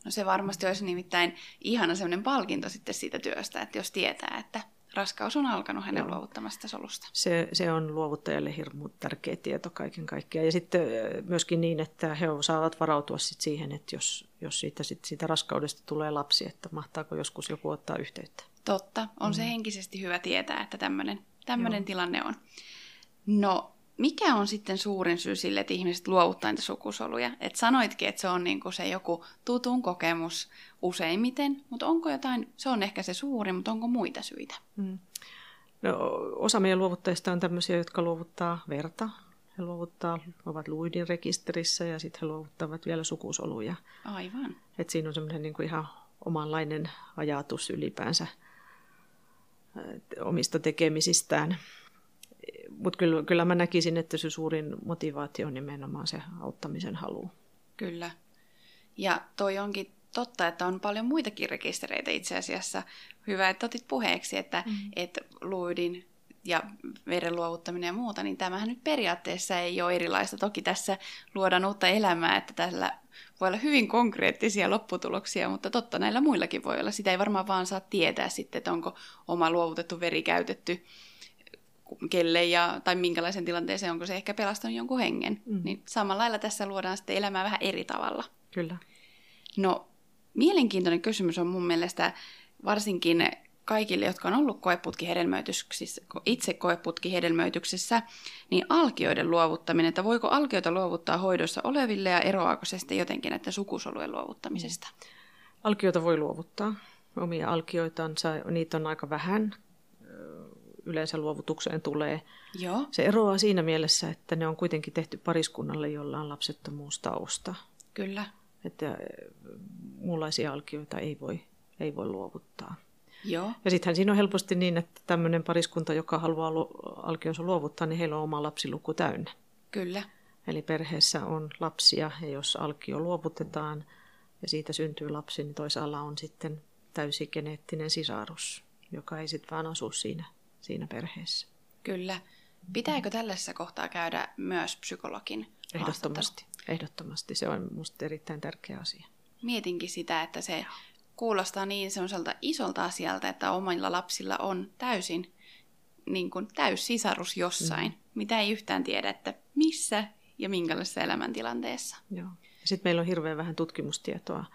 No se varmasti olisi nimittäin ihana sellainen palkinto sitten siitä työstä, että jos tietää, että raskaus on alkanut hänen Joo. luovuttamasta solusta. Se, se on luovuttajalle hirmu tärkeä tieto kaiken kaikkiaan. Ja sitten myöskin niin, että he saavat varautua sit siihen, että jos, jos siitä, sit, siitä raskaudesta tulee lapsi, että mahtaako joskus joku ottaa yhteyttä. Totta. On mm. se henkisesti hyvä tietää, että tämmöinen tilanne on. No, mikä on sitten suurin syy sille, että ihmiset luovuttaa niitä sukusoluja? Et sanoitkin, että se on niinku se joku tutun kokemus useimmiten, mutta onko jotain, se on ehkä se suurin, mutta onko muita syitä? Hmm. No, osa meidän luovuttajista on tämmöisiä, jotka luovuttaa verta. He luovuttaa, ovat luidin rekisterissä ja sitten he luovuttavat vielä sukusoluja. Aivan. Et siinä on semmoinen niinku ihan omanlainen ajatus ylipäänsä omista tekemisistään mutta kyllä, kyllä mä näkisin, että se suurin motivaatio on nimenomaan se auttamisen halu. Kyllä. Ja toi onkin totta, että on paljon muitakin rekistereitä itse asiassa. Hyvä, että otit puheeksi, että, mm. että luidin ja veren luovuttaminen ja muuta, niin tämähän nyt periaatteessa ei ole erilaista. Toki tässä luodaan uutta elämää, että tällä voi olla hyvin konkreettisia lopputuloksia, mutta totta näillä muillakin voi olla. Sitä ei varmaan vaan saa tietää sitten, että onko oma luovutettu veri käytetty kelle ja, tai minkälaisen tilanteeseen, onko se ehkä pelastanut jonkun hengen. Mm. Niin samalla lailla tässä luodaan sitten elämää vähän eri tavalla. Kyllä. No, mielenkiintoinen kysymys on mun mielestä varsinkin kaikille, jotka on ollut koeputkihedelmöityksissä, itse koeputkihedelmöityksessä, niin alkioiden luovuttaminen, että voiko alkioita luovuttaa hoidossa oleville ja eroaako se sitten jotenkin näiden sukusolujen luovuttamisesta? Alkioita voi luovuttaa. Omia alkioitansa, niitä on aika vähän yleensä luovutukseen tulee. Joo. Se eroaa siinä mielessä, että ne on kuitenkin tehty pariskunnalle, jolla on lapsettomuustausta. Kyllä. Että muunlaisia alkioita ei voi, ei voi luovuttaa. Joo. Ja sittenhän siinä on helposti niin, että tämmöinen pariskunta, joka haluaa alkionsa luovuttaa, niin heillä on oma lapsiluku täynnä. Kyllä. Eli perheessä on lapsia ja jos alkio luovutetaan ja siitä syntyy lapsi, niin toisaalla on sitten täysi geneettinen sisarus, joka ei sitten vaan asu siinä siinä perheessä. Kyllä. Pitääkö tällaisessa kohtaa käydä myös psykologin Ehdottomasti. Ehdottomasti. Se on minusta erittäin tärkeä asia. Mietinkin sitä, että se kuulostaa niin semmoiselta isolta asialta, että omilla lapsilla on täysin niin kuin täys sisarus jossain, mm. mitä ei yhtään tiedä, että missä ja minkälaisessa elämäntilanteessa. Joo. Sitten meillä on hirveän vähän tutkimustietoa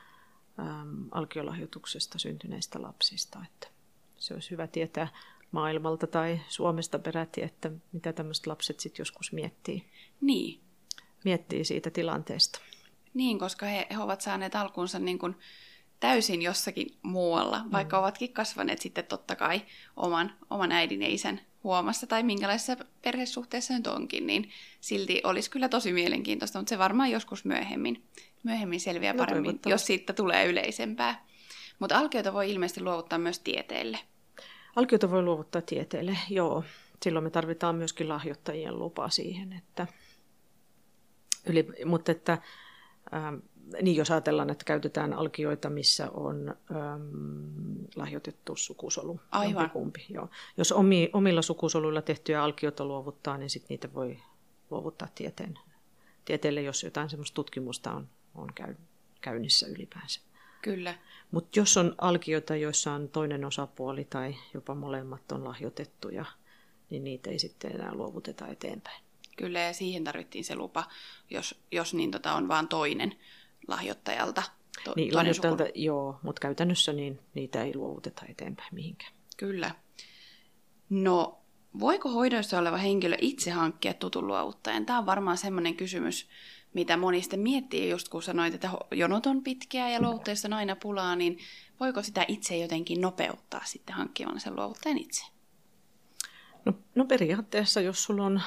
äm, alkiolahjoituksesta syntyneistä lapsista, että se olisi hyvä tietää maailmalta tai Suomesta peräti, että mitä tämmöiset lapset sitten joskus miettii. Niin. Miettii siitä tilanteesta. Niin, koska he, he ovat saaneet alkunsa niin kuin täysin jossakin muualla, mm. vaikka ovatkin kasvaneet sitten totta kai oman, oman äidin ja isän huomassa tai minkälaisessa perhesuhteessa nyt onkin, niin silti olisi kyllä tosi mielenkiintoista, mutta se varmaan joskus myöhemmin, myöhemmin selviää no, paremmin, jos siitä tulee yleisempää. Mutta alkioita voi ilmeisesti luovuttaa myös tieteelle. Alkiota voi luovuttaa tieteelle, joo. Silloin me tarvitaan myöskin lahjoittajien lupa siihen, että yli, mutta että ähm, niin jos ajatellaan, että käytetään alkioita, missä on ähm, lahjoitettu sukusolu. Aivan. Kumpi, joo. Jos omi, omilla sukusoluilla tehtyjä alkioita luovuttaa, niin sit niitä voi luovuttaa tieteen, tieteelle, jos jotain semmoista tutkimusta on, on käy, käynnissä ylipäänsä. Kyllä. Mutta jos on alkioita, joissa on toinen osapuoli tai jopa molemmat on lahjoitettuja, niin niitä ei sitten enää luovuteta eteenpäin. Kyllä, ja siihen tarvittiin se lupa, jos, jos niin tota on vain toinen lahjoittajalta. To, niin, lahjoittajalta, sukun... joo, mutta käytännössä niin niitä ei luovuteta eteenpäin mihinkään. Kyllä. No, voiko hoidoissa oleva henkilö itse hankkia tutun luovuttajan? Tämä on varmaan semmoinen kysymys, mitä moni sitten miettii, just kun sanoit, että jonot on pitkiä ja luovuttajista on aina pulaa, niin voiko sitä itse jotenkin nopeuttaa sitten hankkimalla sen luovuttajan itse? No, no periaatteessa, jos sulla on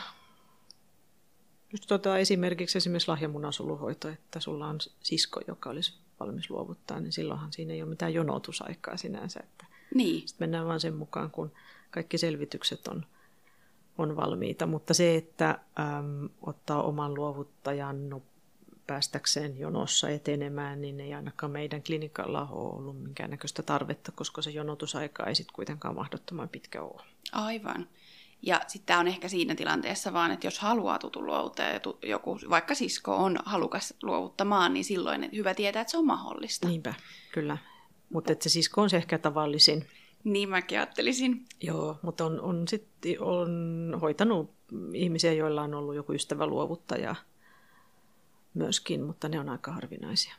just tota, esimerkiksi esimerkiksi lahjamunasoluhoito, että sulla on sisko, joka olisi valmis luovuttaa, niin silloinhan siinä ei ole mitään jonotusaikaa sinänsä. Että niin. Sitten mennään vaan sen mukaan, kun kaikki selvitykset on on valmiita, mutta se, että äm, ottaa oman luovuttajan no, päästäkseen jonossa etenemään, niin ei ainakaan meidän klinikalla ole ollut minkäännäköistä tarvetta, koska se jonotusaika ei sitten kuitenkaan mahdottoman pitkä ole. Aivan. Ja sitten tämä on ehkä siinä tilanteessa vaan, että jos haluaa tutun luovuttaa ja joku, vaikka sisko on halukas luovuttamaan, niin silloin hyvä tietää, että se on mahdollista. Niinpä, kyllä. Mutta se sisko on se ehkä tavallisin. Niin mäkin ajattelisin. Joo, mutta on, on, sit, on hoitanut ihmisiä, joilla on ollut joku ystävä luovuttaja myöskin, mutta ne on aika harvinaisia.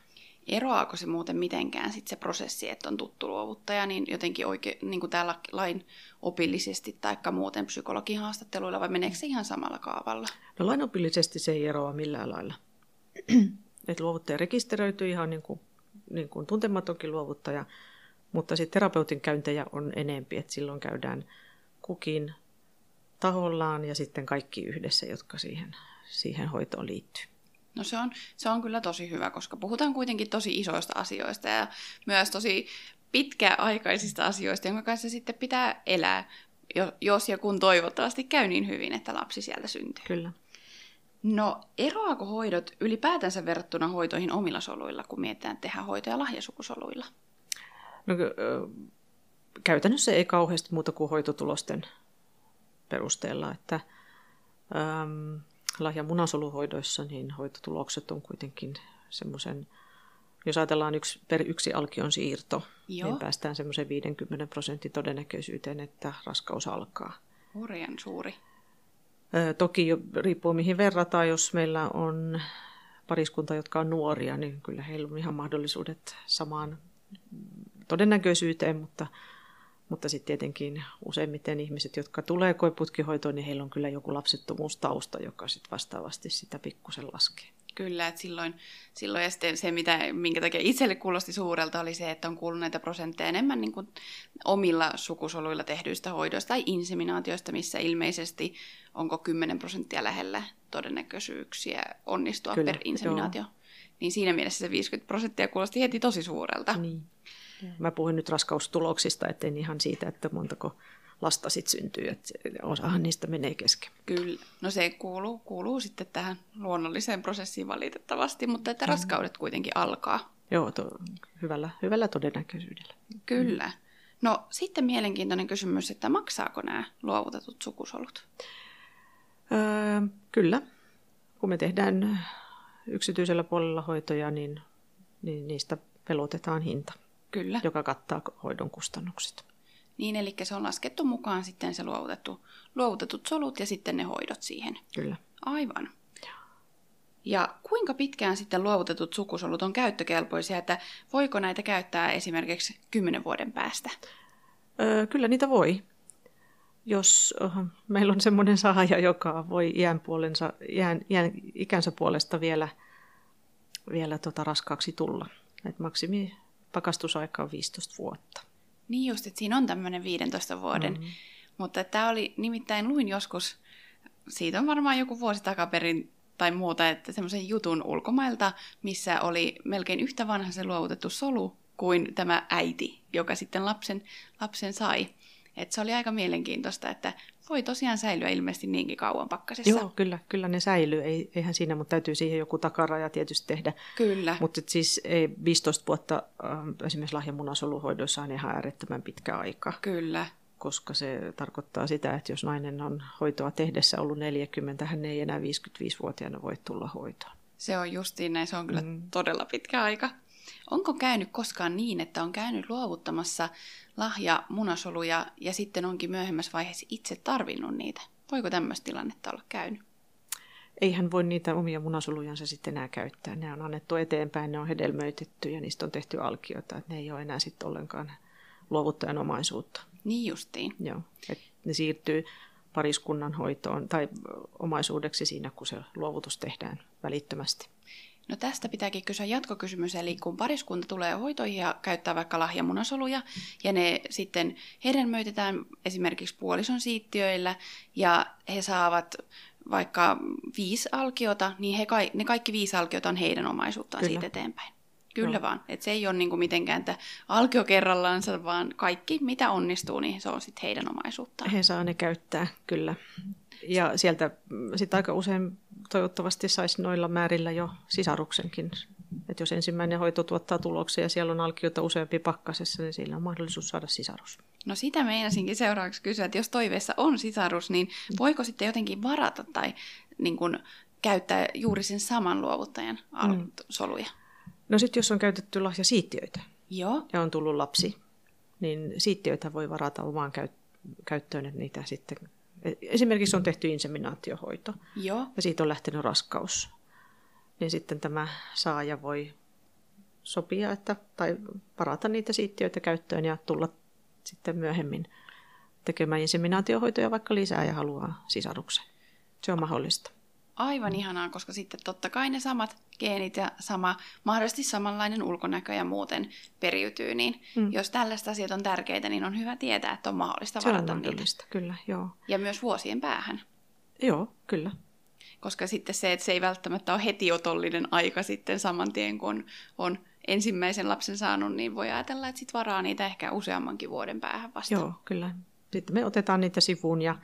Eroaako se muuten mitenkään sit se prosessi, että on tuttu luovuttaja, niin jotenkin oikein, niin kuin täällä lain opillisesti tai muuten psykologihaastatteluilla, vai meneekö se ihan samalla kaavalla? No lainopillisesti se ei eroa millään lailla. <clears throat> että luovuttaja rekisteröityy ihan niin kuin, niin kuin tuntematonkin luovuttaja, mutta sitten terapeutin käyntejä on enempi, että silloin käydään kukin tahollaan ja sitten kaikki yhdessä, jotka siihen, siihen hoitoon liittyy. No se on, se on kyllä tosi hyvä, koska puhutaan kuitenkin tosi isoista asioista ja myös tosi pitkäaikaisista asioista, jonka kanssa sitten pitää elää, jos ja kun toivottavasti käy niin hyvin, että lapsi sieltä syntyy. Kyllä. No eroako hoidot ylipäätänsä verrattuna hoitoihin omilla soluilla, kun mietitään tehdä hoitoja lahjasukusoluilla? No, käytännössä ei kauheasti muuta kuin hoitotulosten perusteella, että äm, lahja munasoluhoidoissa niin hoitotulokset on kuitenkin semmoisen, jos ajatellaan yksi, per yksi alkion siirto, niin Joo. niin päästään semmoisen 50 prosentin todennäköisyyteen, että raskaus alkaa. Hurjan suuri. Toki riippuu mihin verrataan, jos meillä on pariskunta, jotka on nuoria, niin kyllä heillä on ihan mahdollisuudet samaan todennäköisyyteen, mutta mutta sitten tietenkin useimmiten ihmiset, jotka tulee koeputkihoitoon, niin heillä on kyllä joku lapsettomuustausta, joka sitten vastaavasti sitä pikkusen laskee. Kyllä, että silloin, silloin ja sitten se, mitä, minkä takia itselle kuulosti suurelta, oli se, että on kuullut näitä prosentteja enemmän niin kuin omilla sukusoluilla tehdyistä hoidoista tai inseminaatioista, missä ilmeisesti onko 10 prosenttia lähellä todennäköisyyksiä onnistua Kyllä, per inseminaatio. Joo. Niin siinä mielessä se 50 prosenttia kuulosti heti tosi suurelta. Niin. Mä puhun nyt raskaustuloksista, ettei ihan siitä, että montako lasta sitten syntyy, että osahan niistä menee kesken. Kyllä, no se kuuluu, kuuluu sitten tähän luonnolliseen prosessiin valitettavasti, mutta että mm. raskaudet kuitenkin alkaa. Joo, to, hyvällä, hyvällä todennäköisyydellä. Kyllä. No sitten mielenkiintoinen kysymys, että maksaako nämä luovutetut sukusolut? Öö, kyllä. Kun me tehdään yksityisellä puolella hoitoja, niin, niin niistä pelotetaan hinta. Kyllä. joka kattaa hoidon kustannukset. Niin, eli se on laskettu mukaan sitten se luovutettu, luovutetut solut ja sitten ne hoidot siihen. Kyllä. Aivan. Ja kuinka pitkään sitten luovutetut sukusolut on käyttökelpoisia, että voiko näitä käyttää esimerkiksi kymmenen vuoden päästä? Öö, kyllä niitä voi. Jos uh, meillä on semmoinen saaja, joka voi iän puolensa, iän, iän, ikänsä puolesta vielä, vielä tota raskaaksi tulla. Et maksimi pakastusaika on 15 vuotta. Niin just, että siinä on tämmöinen 15 vuoden. Mm-hmm. Mutta tämä oli, nimittäin luin joskus, siitä on varmaan joku vuosi takaperin tai muuta, että semmoisen jutun ulkomailta, missä oli melkein yhtä vanha se luovutettu solu kuin tämä äiti, joka sitten lapsen, lapsen sai. Et se oli aika mielenkiintoista, että voi tosiaan säilyä ilmeisesti niinkin kauan pakkasessa. Joo, kyllä, kyllä ne säilyy. Ei, eihän siinä, mutta täytyy siihen joku takaraja tietysti tehdä. Kyllä. Mutta siis ei 15 vuotta äh, esimerkiksi lahjamunasoluhoidossa on ihan äärettömän pitkä aika. Kyllä. Koska se tarkoittaa sitä, että jos nainen on hoitoa tehdessä ollut 40, hän ei enää 55-vuotiaana voi tulla hoitoon. Se on justiin näin, se on kyllä mm. todella pitkä aika. Onko käynyt koskaan niin, että on käynyt luovuttamassa lahja munasoluja ja sitten onkin myöhemmässä vaiheessa itse tarvinnut niitä? Voiko tämmöistä tilannetta olla käynyt? Ei hän voi niitä omia munasolujansa sitten enää käyttää. Ne on annettu eteenpäin, ne on hedelmöitetty ja niistä on tehty alkioita. Että ne ei ole enää sitten ollenkaan luovuttajan omaisuutta. Niin justiin. Joo, et ne siirtyy pariskunnan hoitoon tai omaisuudeksi siinä, kun se luovutus tehdään välittömästi. No tästä pitääkin kysyä jatkokysymys, eli kun pariskunta tulee hoitoihin ja käyttää vaikka lahjamunasoluja, ja ne sitten hedelmöitetään esimerkiksi puolison siittiöillä, ja he saavat vaikka viisi alkiota, niin he ka- ne kaikki viisi alkiota on heidän omaisuuttaan Kyllä. siitä eteenpäin. Kyllä no. vaan. Et se ei ole niinku mitenkään, että alkio kerrallaansa, vaan kaikki, mitä onnistuu, niin se on sitten heidän omaisuuttaan. He saa ne käyttää, kyllä. Ja sieltä sitten aika usein toivottavasti saisi noilla määrillä jo sisaruksenkin. Et jos ensimmäinen hoito tuottaa tuloksia ja siellä on alkiota useampi pakkasessa, niin sillä on mahdollisuus saada sisarus. No sitä meinasinkin seuraavaksi kysyä, että jos toiveessa on sisarus, niin voiko sitten jotenkin varata tai niin kun, käyttää juuri sen saman luovuttajan mm. soluja? No sitten jos on käytetty lahjasiittiöitä Joo. ja on tullut lapsi, niin siittiöitä voi varata omaan käyttöön, että niitä sitten Esimerkiksi on tehty inseminaatiohoito Joo. ja siitä on lähtenyt raskaus. Niin sitten tämä saaja voi sopia että, tai parata niitä siittiöitä käyttöön ja tulla sitten myöhemmin tekemään inseminaatiohoitoja vaikka lisää ja haluaa sisaruksen. Se on mahdollista aivan ihanaa, koska sitten totta kai ne samat geenit ja sama, mahdollisesti samanlainen ulkonäkö ja muuten periytyy, niin mm. jos tällaiset asiat on tärkeitä, niin on hyvä tietää, että on mahdollista Se varata on mahdollista, niitä. kyllä, joo. Ja myös vuosien päähän. Joo, kyllä. Koska sitten se, että se ei välttämättä ole heti otollinen aika sitten saman tien, kun on ensimmäisen lapsen saanut, niin voi ajatella, että sitten varaa niitä ehkä useammankin vuoden päähän vasta. Joo, kyllä. Sitten me otetaan niitä sivuun ja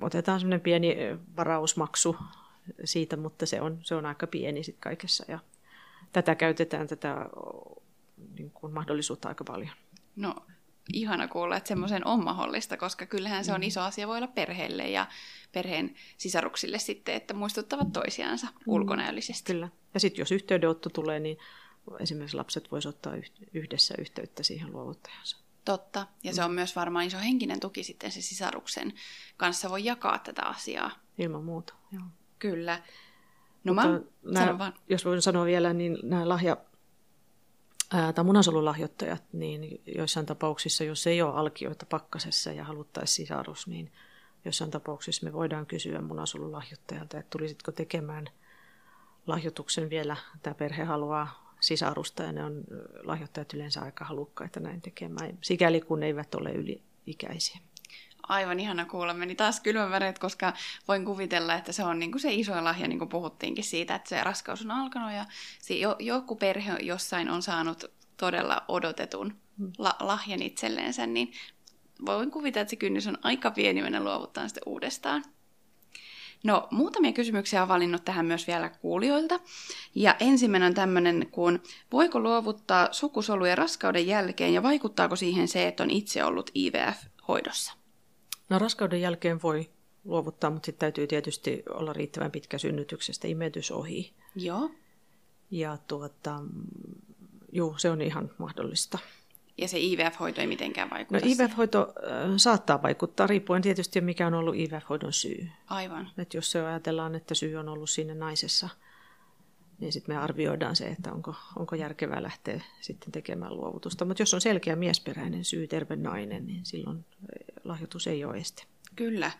otetaan semmoinen pieni varausmaksu siitä, mutta se on, se on aika pieni sitten kaikessa ja tätä käytetään tätä niin kuin mahdollisuutta aika paljon. No ihana kuulla, että semmoisen on mahdollista, koska kyllähän se on mm. iso asia voi olla perheelle ja perheen sisaruksille sitten, että muistuttavat toisiansa mm. ulkonäöllisesti. Kyllä. Ja sitten jos yhteydenotto tulee, niin esimerkiksi lapset voisivat ottaa yhdessä yhteyttä siihen luovuttajansa. Totta. Ja se on myös varmaan iso henkinen tuki sitten se sisaruksen kanssa voi jakaa tätä asiaa. Ilman muuta, joo. Kyllä. No Mutta mä nämä, vaan. Jos voin sanoa vielä, niin nämä lahja, ää, tai munasolulahjoittajat, niin joissain tapauksissa, jos ei ole alkioita pakkasessa ja haluttaisiin sisarus, niin joissain tapauksissa me voidaan kysyä munasolulahjoittajalta, että tulisitko tekemään lahjoituksen vielä, tämä perhe haluaa sisarusta ja ne on lahjoittajat yleensä aika halukkaita näin tekemään, sikäli kun eivät ole yli-ikäisiä. Aivan ihana kuulla. Meni taas kylmän koska voin kuvitella, että se on niin kuin se iso lahja, niin kuin puhuttiinkin siitä, että se raskaus on alkanut ja jo, joku perhe jossain on saanut todella odotetun hmm. la- lahjan itselleensä, niin voin kuvitella, että se kynnys on aika pieni mennä luovuttaa sitten uudestaan. No, muutamia kysymyksiä on valinnut tähän myös vielä kuulijoilta. Ja ensimmäinen on tämmöinen, kun voiko luovuttaa sukusoluja raskauden jälkeen ja vaikuttaako siihen se, että on itse ollut IVF-hoidossa? No raskauden jälkeen voi luovuttaa, mutta sitten täytyy tietysti olla riittävän pitkä synnytyksestä imetys ohi. Joo. Ja tuota, juu, se on ihan mahdollista. Ja se IVF-hoito ei mitenkään vaikuta No IVF-hoito äh, saattaa vaikuttaa, riippuen tietysti mikä on ollut IVF-hoidon syy. Aivan. Et jos se ajatellaan, että syy on ollut siinä naisessa, niin sitten me arvioidaan se, että onko, onko järkevää lähteä sitten tekemään luovutusta. Mutta jos on selkeä miesperäinen syy, terve nainen, niin silloin äh, lahjoitus ei ole este. Kyllä.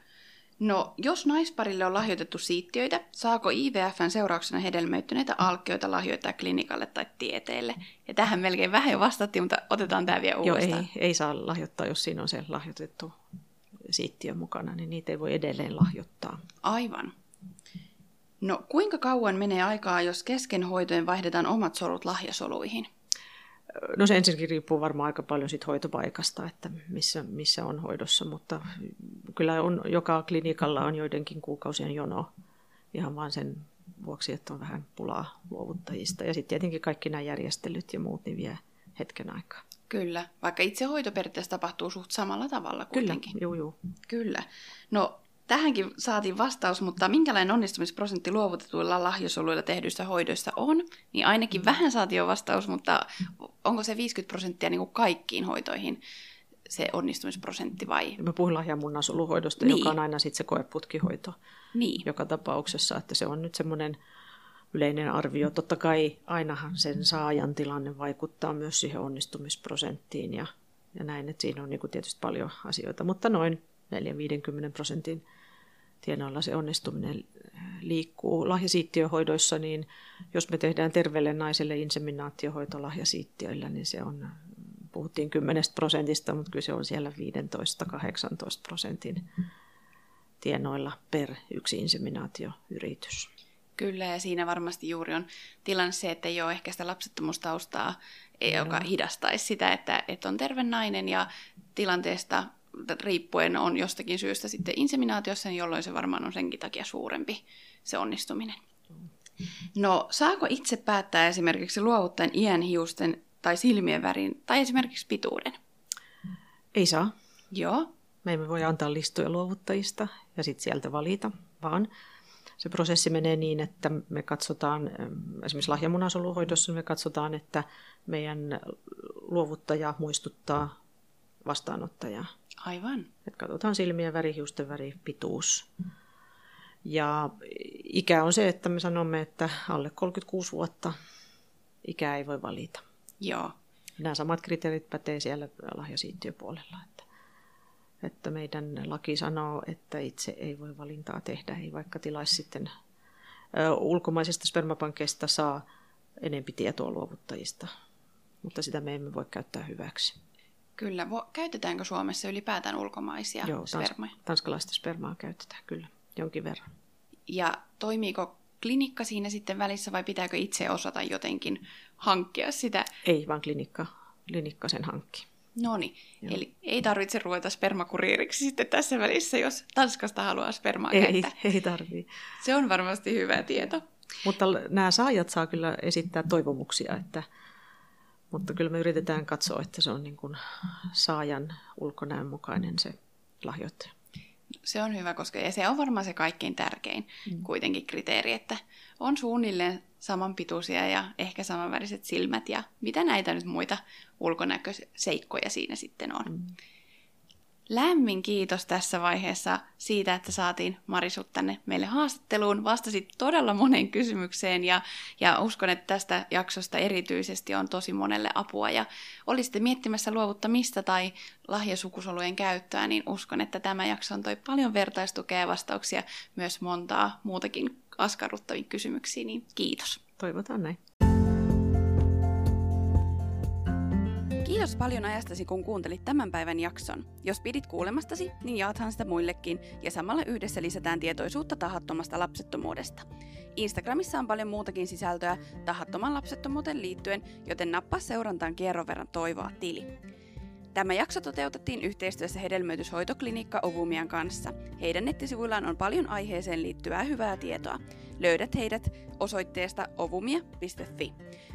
No, jos naisparille on lahjoitettu siittiöitä, saako IVFn seurauksena hedelmöittyneitä alkioita lahjoittaa klinikalle tai tieteelle? Ja tähän melkein vähän jo vastattiin, mutta otetaan tämä vielä uudestaan. Joo, ei, ei saa lahjoittaa, jos siinä on se lahjoitettu siittiö mukana, niin niitä ei voi edelleen lahjoittaa. Aivan. No, kuinka kauan menee aikaa, jos kesken hoitojen vaihdetaan omat solut lahjasoluihin? No se ensinnäkin riippuu varmaan aika paljon sit hoitopaikasta, että missä, missä on hoidossa, mutta kyllä on, joka klinikalla on joidenkin kuukausien jono ihan vaan sen vuoksi, että on vähän pulaa luovuttajista. Ja sitten tietenkin kaikki nämä järjestelyt ja muut niin vie hetken aikaa. Kyllä, vaikka itse hoito periaatteessa tapahtuu suht samalla tavalla kuitenkin. Kyllä, juu, juu. Kyllä. No Tähänkin saatiin vastaus, mutta minkälainen onnistumisprosentti luovutetuilla lahjosoluilla tehdyissä hoidoissa on, niin ainakin vähän saatiin jo vastaus, mutta onko se 50 prosenttia niin kuin kaikkiin hoitoihin se onnistumisprosentti vai? Mä puhun lahjamunnasoluhoidosta, niin. joka on aina sitten se koeputkihoito niin. joka tapauksessa, että se on nyt semmoinen yleinen arvio. Totta kai ainahan sen saajan tilanne vaikuttaa myös siihen onnistumisprosenttiin ja, ja näin, että siinä on niin kuin tietysti paljon asioita, mutta noin 4-50 prosentin tienoilla se onnistuminen liikkuu. Lahjasiittiöhoidoissa, niin jos me tehdään terveelle naiselle inseminaatiohoito lahjasiittiöillä, niin se on, puhuttiin 10 prosentista, mutta kyllä se on siellä 15-18 prosentin tienoilla per yksi inseminaatioyritys. Kyllä, ja siinä varmasti juuri on tilanne se, että ei ole ehkä sitä lapsettomuustaustaa, joka hidastaisi sitä, että, että on terve nainen ja tilanteesta riippuen on jostakin syystä sitten inseminaatiossa, niin jolloin se varmaan on senkin takia suurempi se onnistuminen. No, saako itse päättää esimerkiksi luovuttajan iän, hiusten tai silmien värin tai esimerkiksi pituuden? Ei saa. Joo. Me emme voi antaa listoja luovuttajista ja sitten sieltä valita, vaan se prosessi menee niin, että me katsotaan, esimerkiksi lahjamunasoluhoidossa me katsotaan, että meidän luovuttaja muistuttaa vastaanottajaa. Aivan. Et katsotaan silmien väri, hiusten väri, pituus. Ja ikä on se, että me sanomme, että alle 36 vuotta ikää ei voi valita. Joo. Nämä samat kriteerit pätee siellä lahjasiittiöpuolella. Että, että meidän laki sanoo, että itse ei voi valintaa tehdä, ei vaikka tilaisi sitten ö, ulkomaisesta spermapankkeista saa enempi tietoa luovuttajista, mutta sitä me emme voi käyttää hyväksi. Kyllä. Käytetäänkö Suomessa ylipäätään ulkomaisia Joo, spermoja? Tans- tanskalaista spermaa käytetään kyllä jonkin verran. Ja toimiiko klinikka siinä sitten välissä vai pitääkö itse osata jotenkin hankkia sitä? Ei, vaan klinikka, klinikka sen hankki. No niin, eli ei tarvitse ruveta spermakuriiriksi sitten tässä välissä, jos Tanskasta haluaa spermaa Ei, käyttää. <laughs> ei tarvii. Se on varmasti hyvä tieto. Mutta nämä saajat saa kyllä esittää toivomuksia, että, mutta kyllä me yritetään katsoa, että se on niin kuin saajan ulkonäön mukainen se lahjoittaja. Se on hyvä, koska ja se on varmaan se kaikkein tärkein mm. kuitenkin kriteeri, että on suunnilleen samanpituisia ja ehkä samanväriset silmät ja mitä näitä nyt muita ulkonäköseikkoja siinä sitten on. Mm. Lämmin kiitos tässä vaiheessa siitä, että saatiin Marisut tänne meille haastatteluun. Vastasit todella moneen kysymykseen ja, ja uskon, että tästä jaksosta erityisesti on tosi monelle apua. Ja olisitte miettimässä luovuttamista tai lahjasukusolujen käyttöä, niin uskon, että tämä jakso on toi paljon vertaistukea ja vastauksia myös montaa muutakin askarruttaviin kysymyksiin, niin kiitos. Toivotaan näin. Kiitos paljon ajastasi, kun kuuntelit tämän päivän jakson. Jos pidit kuulemastasi, niin jaathan sitä muillekin ja samalla yhdessä lisätään tietoisuutta tahattomasta lapsettomuudesta. Instagramissa on paljon muutakin sisältöä tahattoman lapsettomuuteen liittyen, joten nappaa seurantaan kierron verran toivoa tili. Tämä jakso toteutettiin yhteistyössä hedelmöityshoitoklinikka Ovumian kanssa. Heidän nettisivuillaan on paljon aiheeseen liittyvää hyvää tietoa. Löydät heidät osoitteesta ovumia.fi.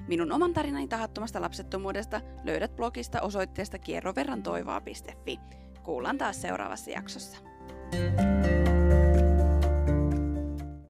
Minun oman tarinani tahattomasta lapsettomuudesta löydät blogista osoitteesta kierroverrantoivoa.fi. Kuullaan taas seuraavassa jaksossa. thank you